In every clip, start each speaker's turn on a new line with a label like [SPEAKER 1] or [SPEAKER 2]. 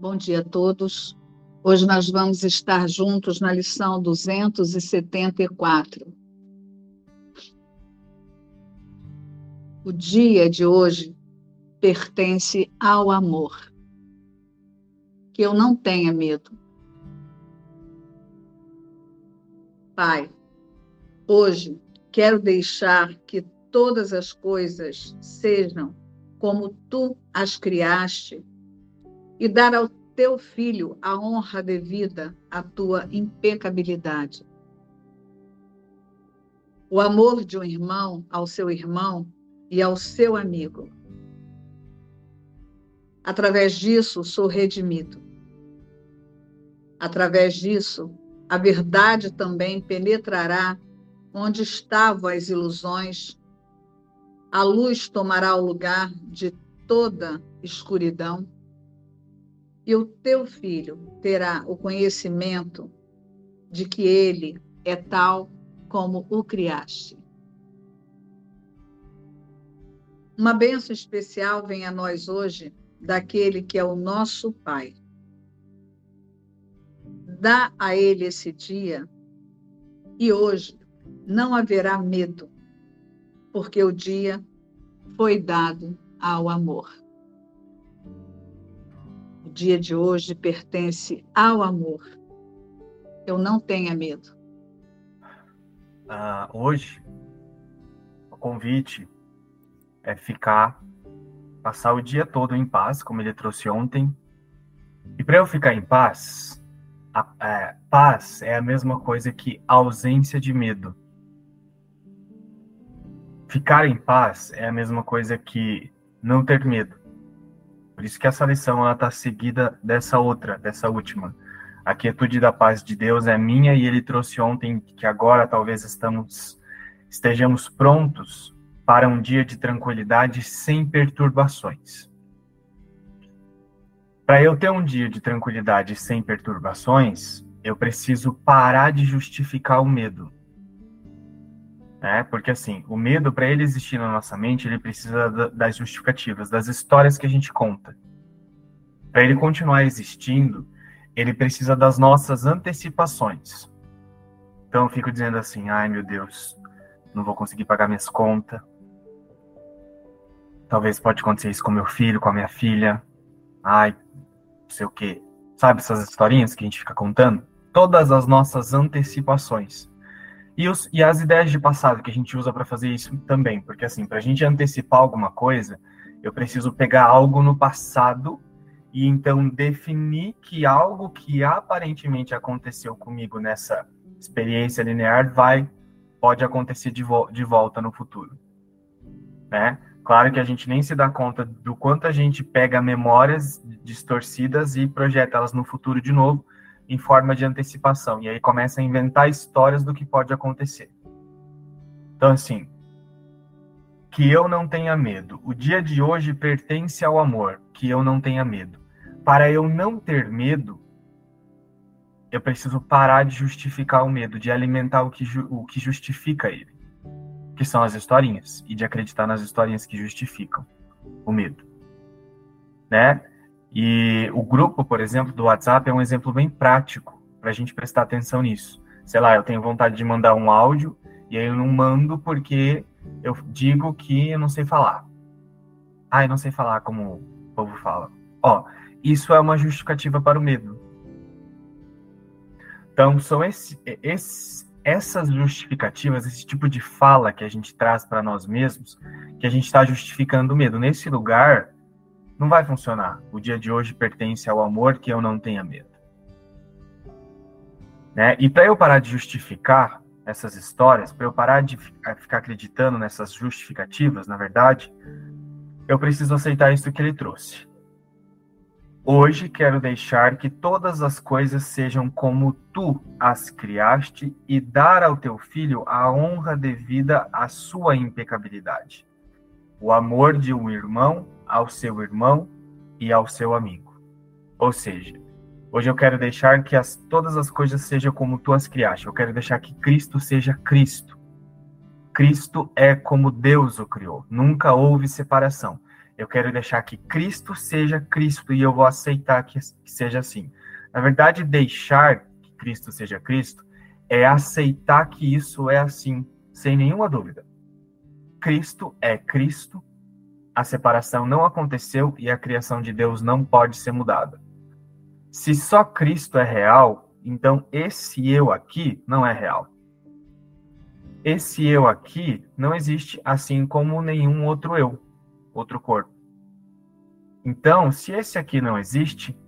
[SPEAKER 1] Bom dia a todos. Hoje nós vamos estar juntos na lição 274. O dia de hoje pertence ao amor. Que eu não tenha medo. Pai, hoje quero deixar que todas as coisas sejam como tu as criaste e dar ao teu filho a honra devida à tua impecabilidade. O amor de um irmão ao seu irmão e ao seu amigo. Através disso, sou redimido. Através disso, a verdade também penetrará onde estavam as ilusões. A luz tomará o lugar de toda escuridão e o teu filho terá o conhecimento de que ele é tal como o criaste. Uma bênção especial vem a nós hoje daquele que é o nosso Pai. Dá a ele esse dia e hoje não haverá medo, porque o dia foi dado ao amor. O dia de hoje pertence ao amor. Eu não tenha medo.
[SPEAKER 2] Ah, hoje, o convite é ficar, passar o dia todo em paz, como ele trouxe ontem. E para eu ficar em paz, a, é, paz é a mesma coisa que ausência de medo. Ficar em paz é a mesma coisa que não ter medo. Por isso que essa lição está seguida dessa outra, dessa última. A quietude da paz de Deus é minha e ele trouxe ontem que agora talvez estamos estejamos prontos para um dia de tranquilidade sem perturbações. Para eu ter um dia de tranquilidade sem perturbações, eu preciso parar de justificar o medo. Né? Porque assim, o medo para ele existir na nossa mente, ele precisa das justificativas, das histórias que a gente conta. Para ele continuar existindo, ele precisa das nossas antecipações. Então eu fico dizendo assim: ai meu Deus, não vou conseguir pagar minhas contas. Talvez pode acontecer isso com meu filho, com a minha filha. Ai, não sei o quê. Sabe essas historinhas que a gente fica contando? Todas as nossas antecipações. E, os, e as ideias de passado que a gente usa para fazer isso também, porque assim, para a gente antecipar alguma coisa, eu preciso pegar algo no passado e então definir que algo que aparentemente aconteceu comigo nessa experiência linear vai pode acontecer de, vo de volta no futuro, né? Claro que a gente nem se dá conta do quanto a gente pega memórias distorcidas e projeta elas no futuro de novo, em forma de antecipação. E aí começa a inventar histórias do que pode acontecer. Então, assim, que eu não tenha medo. O dia de hoje pertence ao amor, que eu não tenha medo. Para eu não ter medo, eu preciso parar de justificar o medo, de alimentar o que, o que justifica ele, que são as historinhas, e de acreditar nas historinhas que justificam o medo. Né? E o grupo, por exemplo, do WhatsApp é um exemplo bem prático para a gente prestar atenção nisso. Sei lá, eu tenho vontade de mandar um áudio e aí eu não mando porque eu digo que eu não sei falar. Ah, eu não sei falar como o povo fala. Ó, isso é uma justificativa para o medo. Então, são esse, esse, essas justificativas, esse tipo de fala que a gente traz para nós mesmos, que a gente está justificando o medo. Nesse lugar, não vai funcionar. O dia de hoje pertence ao amor que eu não tenha medo. Né? E para eu parar de justificar essas histórias, para eu parar de ficar acreditando nessas justificativas, na verdade, eu preciso aceitar isso que ele trouxe. Hoje quero deixar que todas as coisas sejam como tu as criaste e dar ao teu filho a honra devida à sua impecabilidade. O amor de um irmão ao seu irmão e ao seu amigo. Ou seja, hoje eu quero deixar que as, todas as coisas sejam como tu as criaste. Eu quero deixar que Cristo seja Cristo. Cristo é como Deus o criou. Nunca houve separação. Eu quero deixar que Cristo seja Cristo e eu vou aceitar que seja assim. Na verdade, deixar que Cristo seja Cristo é aceitar que isso é assim, sem nenhuma dúvida. Cristo é Cristo, a separação não aconteceu e a criação de Deus não pode ser mudada. Se só Cristo é real, então esse eu aqui não é real. Esse eu aqui não existe assim como nenhum outro eu, outro corpo. Então, se esse aqui não existe,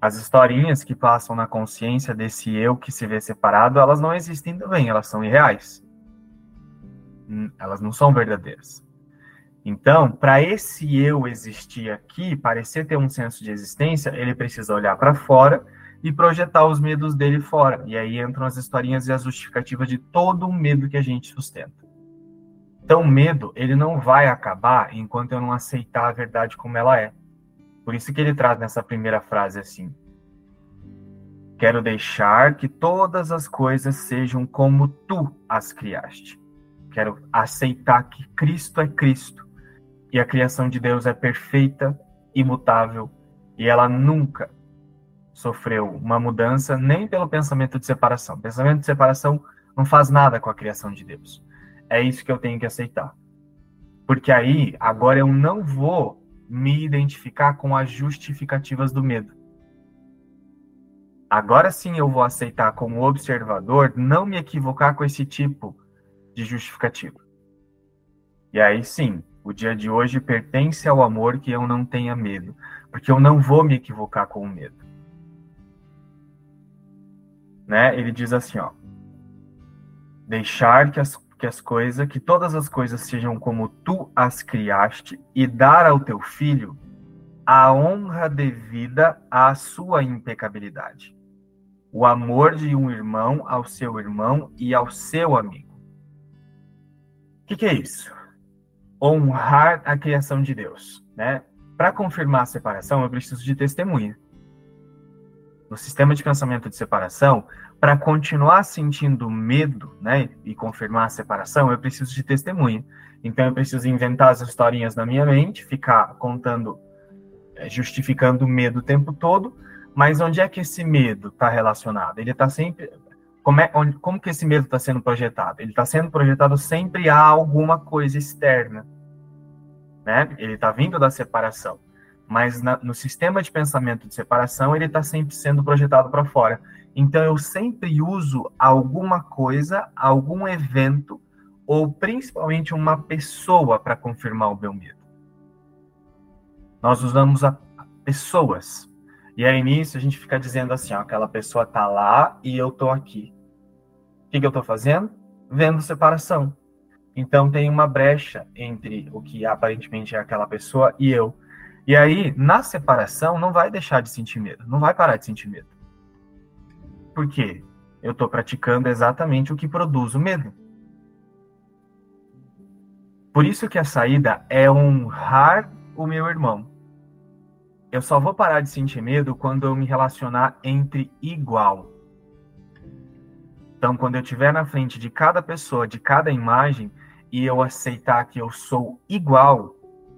[SPEAKER 2] as historinhas que passam na consciência desse eu que se vê separado, elas não existem também, elas são irreais. Hum, elas não são verdadeiras. Então, para esse eu existir aqui, parecer ter um senso de existência, ele precisa olhar para fora e projetar os medos dele fora. E aí entram as historinhas e as justificativas de todo o medo que a gente sustenta. Então, o medo, ele não vai acabar enquanto eu não aceitar a verdade como ela é. Por isso que ele traz nessa primeira frase assim: Quero deixar que todas as coisas sejam como tu as criaste. Quero aceitar que Cristo é Cristo e a criação de Deus é perfeita, imutável e ela nunca sofreu uma mudança nem pelo pensamento de separação. O pensamento de separação não faz nada com a criação de Deus. É isso que eu tenho que aceitar. Porque aí, agora eu não vou me identificar com as justificativas do medo. Agora sim eu vou aceitar como observador não me equivocar com esse tipo de justificativa. E aí sim, o dia de hoje pertence ao amor que eu não tenha medo, porque eu não vou me equivocar com o medo. Né? Ele diz assim, ó: Deixar que as que as coisas, que todas as coisas sejam como tu as criaste e dar ao teu filho a honra devida à sua impecabilidade. O amor de um irmão ao seu irmão e ao seu amigo. O que, que é isso? Honrar a criação de Deus, né? Para confirmar a separação, eu preciso de testemunha. No sistema de pensamento de separação, para continuar sentindo medo, né, e confirmar a separação, eu preciso de testemunha. Então eu preciso inventar as historinhas na minha mente, ficar contando, é, justificando o medo o tempo todo, mas onde é que esse medo está relacionado? Ele está sempre como, é, onde, como que esse medo está sendo projetado? Ele está sendo projetado sempre a alguma coisa externa. Né? Ele está vindo da separação. Mas na, no sistema de pensamento de separação, ele está sempre sendo projetado para fora. Então, eu sempre uso alguma coisa, algum evento, ou principalmente uma pessoa para confirmar o meu medo. Nós usamos a, a pessoas. E aí, nisso, a gente fica dizendo assim: ó, aquela pessoa está lá e eu estou aqui. O que, que eu estou fazendo? Vendo separação. Então tem uma brecha entre o que aparentemente é aquela pessoa e eu. E aí, na separação, não vai deixar de sentir medo, não vai parar de sentir medo. Por quê? Eu estou praticando exatamente o que produz o medo. Por isso que a saída é honrar o meu irmão. Eu só vou parar de sentir medo quando eu me relacionar entre igual. Então, quando eu estiver na frente de cada pessoa, de cada imagem, e eu aceitar que eu sou igual,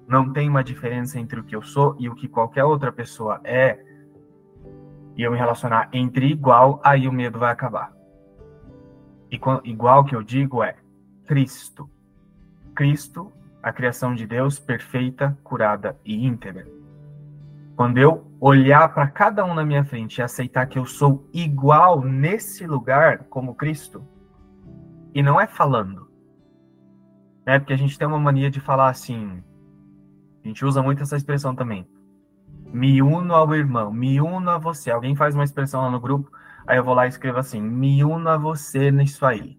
[SPEAKER 2] não tem uma diferença entre o que eu sou e o que qualquer outra pessoa é, e eu me relacionar entre igual, aí o medo vai acabar. E igual que eu digo é Cristo. Cristo, a criação de Deus perfeita, curada e íntegra. Quando eu olhar para cada um na minha frente e aceitar que eu sou igual nesse lugar como Cristo, e não é falando, né? Porque a gente tem uma mania de falar assim, a gente usa muito essa expressão também. Me uno ao irmão, me uno a você. Alguém faz uma expressão lá no grupo, aí eu vou lá e escrevo assim: me uno a você nisso aí.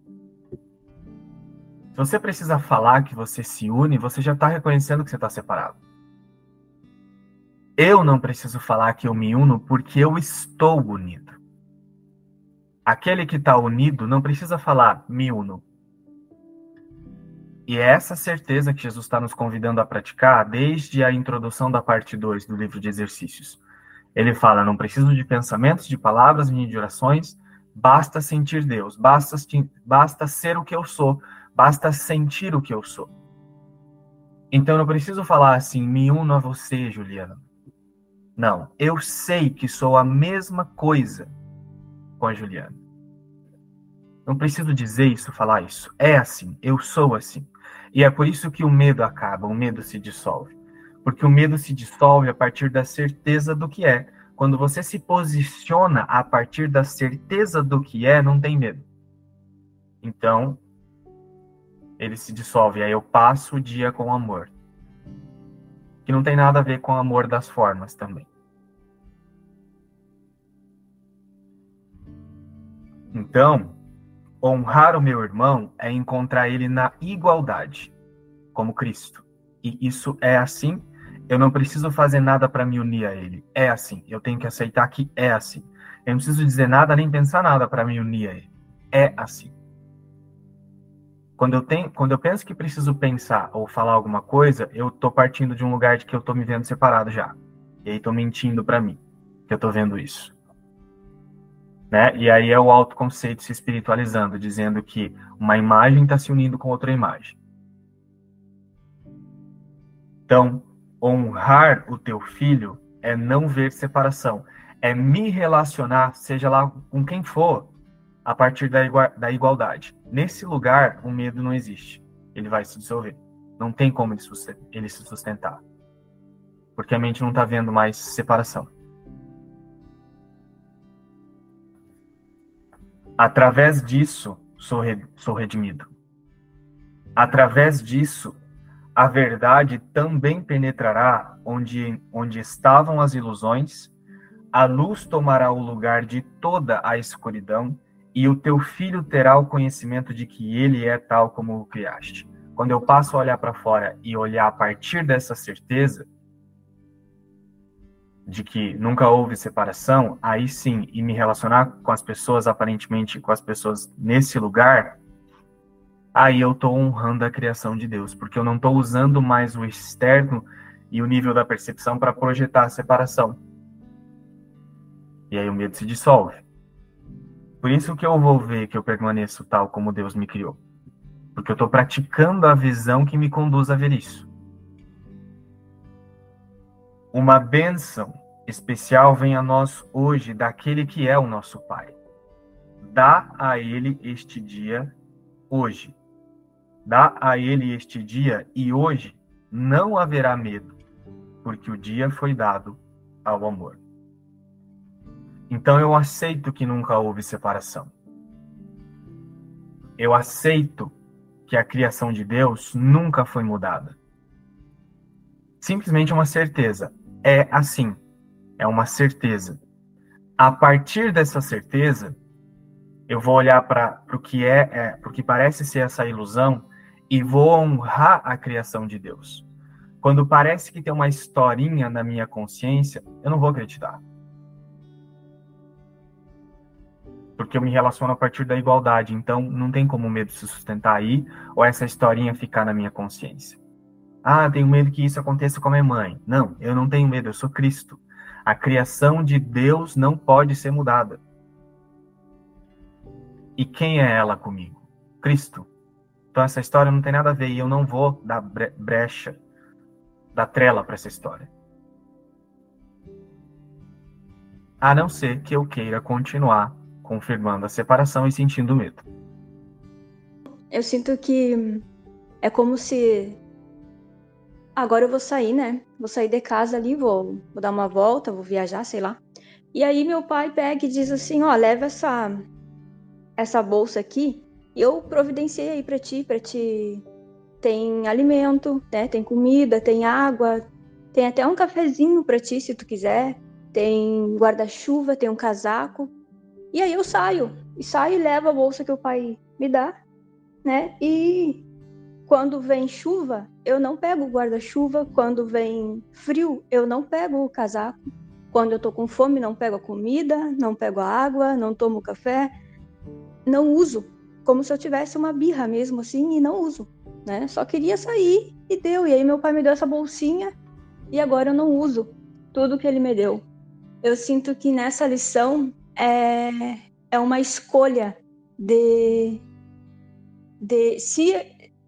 [SPEAKER 2] Se você precisa falar que você se une, você já está reconhecendo que você está separado. Eu não preciso falar que eu me uno porque eu estou unido. Aquele que está unido não precisa falar me uno. E é essa certeza que Jesus está nos convidando a praticar desde a introdução da parte 2 do livro de exercícios. Ele fala: não preciso de pensamentos, de palavras, nem de orações, basta sentir Deus, basta, basta ser o que eu sou, basta sentir o que eu sou. Então eu não preciso falar assim, me uno a você, Juliana. Não, eu sei que sou a mesma coisa com a Juliana. Não preciso dizer isso, falar isso. É assim, eu sou assim. E é por isso que o medo acaba, o medo se dissolve. Porque o medo se dissolve a partir da certeza do que é. Quando você se posiciona a partir da certeza do que é, não tem medo. Então, ele se dissolve. Aí eu passo o dia com amor. Que não tem nada a ver com o amor das formas também. Então, honrar o meu irmão é encontrar ele na igualdade, como Cristo. E isso é assim. Eu não preciso fazer nada para me unir a ele. É assim. Eu tenho que aceitar que é assim. Eu não preciso dizer nada nem pensar nada para me unir a ele. É assim. Quando eu, tenho, quando eu penso que preciso pensar ou falar alguma coisa, eu estou partindo de um lugar de que eu estou me vendo separado já. E aí estou mentindo para mim que eu estou vendo isso. Né? E aí é o autoconceito se espiritualizando, dizendo que uma imagem está se unindo com outra imagem. Então, honrar o teu filho é não ver separação, é me relacionar, seja lá com quem for, a partir da, da igualdade. Nesse lugar, o medo não existe. Ele vai se dissolver. Não tem como ele, ele se sustentar. Porque a mente não está vendo mais separação. Através disso, sou, re, sou redimido. Através disso, a verdade também penetrará onde, onde estavam as ilusões, a luz tomará o lugar de toda a escuridão e o teu filho terá o conhecimento de que ele é tal como o criaste. Quando eu passo a olhar para fora e olhar a partir dessa certeza de que nunca houve separação, aí sim, e me relacionar com as pessoas, aparentemente com as pessoas nesse lugar, aí eu estou honrando a criação de Deus, porque eu não estou usando mais o externo e o nível da percepção para projetar a separação. E aí o medo se dissolve. Por isso que eu vou ver que eu permaneço tal como Deus me criou. Porque eu estou praticando a visão que me conduz a ver isso. Uma bênção especial vem a nós hoje daquele que é o nosso Pai. Dá a Ele este dia hoje. Dá a Ele este dia e hoje não haverá medo, porque o dia foi dado ao amor. Então eu aceito que nunca houve separação. Eu aceito que a criação de Deus nunca foi mudada. Simplesmente uma certeza. É assim. É uma certeza. A partir dessa certeza, eu vou olhar para o que é, é para o que parece ser essa ilusão e vou honrar a criação de Deus. Quando parece que tem uma historinha na minha consciência, eu não vou acreditar. Porque eu me relaciono a partir da igualdade, então não tem como o medo se sustentar aí ou essa historinha ficar na minha consciência. Ah, tenho medo que isso aconteça com a minha mãe. Não, eu não tenho medo, eu sou Cristo. A criação de Deus não pode ser mudada. E quem é ela comigo? Cristo. Então essa história não tem nada a ver e eu não vou dar brecha, dar trela para essa história. A não ser que eu queira continuar confirmando a separação e sentindo medo.
[SPEAKER 3] Eu sinto que é como se agora eu vou sair, né? Vou sair de casa ali, vou, vou dar uma volta, vou viajar, sei lá. E aí meu pai pega e diz assim, ó, leva essa essa bolsa aqui, eu providenciei aí para ti, para ti tem alimento, né? Tem comida, tem água, tem até um cafezinho para ti se tu quiser, tem guarda-chuva, tem um casaco. E aí eu saio, e saio e levo a bolsa que o pai me dá, né? E quando vem chuva, eu não pego o guarda-chuva, quando vem frio, eu não pego o casaco. Quando eu tô com fome, não pego a comida, não pego a água, não tomo café, não uso, como se eu tivesse uma birra mesmo assim e não uso, né? Só queria sair e deu. E aí meu pai me deu essa bolsinha e agora eu não uso tudo que ele me deu. Eu sinto que nessa lição é, é uma escolha de, de. Se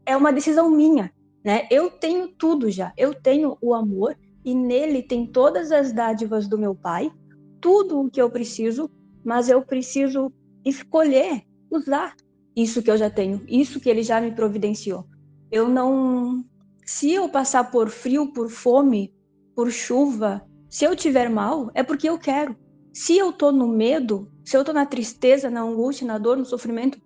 [SPEAKER 3] é uma decisão minha né? Eu tenho tudo já. Eu tenho o amor e nele tem todas as dádivas do meu pai, tudo o que eu preciso, mas eu preciso escolher usar isso que eu já tenho, isso que ele já me providenciou. Eu não se eu passar por frio, por fome, por chuva, se eu tiver mal, é porque eu quero. Se eu tô no medo, se eu tô na tristeza, na angústia, na dor, no sofrimento,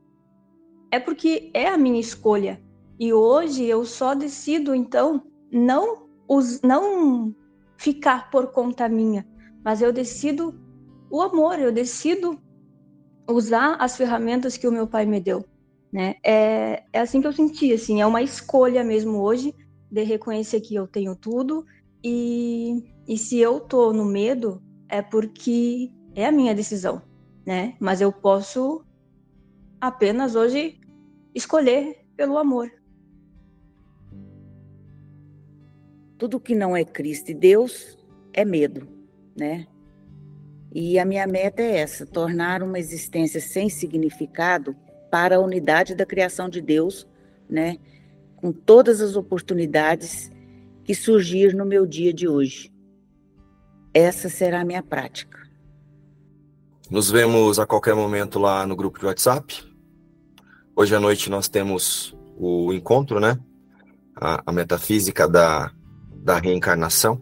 [SPEAKER 3] é porque é a minha escolha. E hoje eu só decido, então, não, não ficar por conta minha, mas eu decido o amor, eu decido usar as ferramentas que o meu pai me deu. Né? É, é assim que eu senti, assim, é uma escolha mesmo hoje de reconhecer que eu tenho tudo e, e se eu tô no medo é porque é a minha decisão, né? Mas eu posso apenas hoje escolher pelo amor.
[SPEAKER 4] Tudo que não é Cristo e Deus é medo, né? E a minha meta é essa: tornar uma existência sem significado para a unidade da criação de Deus, né? Com todas as oportunidades que surgir no meu dia de hoje. Essa será a minha prática.
[SPEAKER 5] Nos vemos a qualquer momento lá no grupo de WhatsApp. Hoje à noite nós temos o encontro, né? A, a metafísica da, da reencarnação,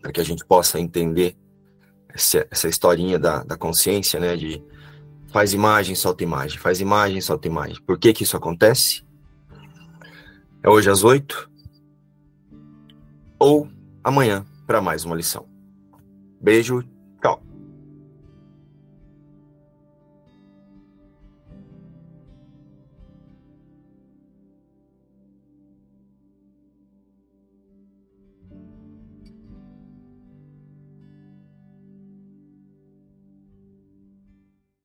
[SPEAKER 5] para que a gente possa entender essa, essa historinha da, da consciência, né? De faz imagem, solta imagem, faz imagem, solta imagem. Por que que isso acontece? É hoje às oito ou amanhã para mais uma lição. Beijo,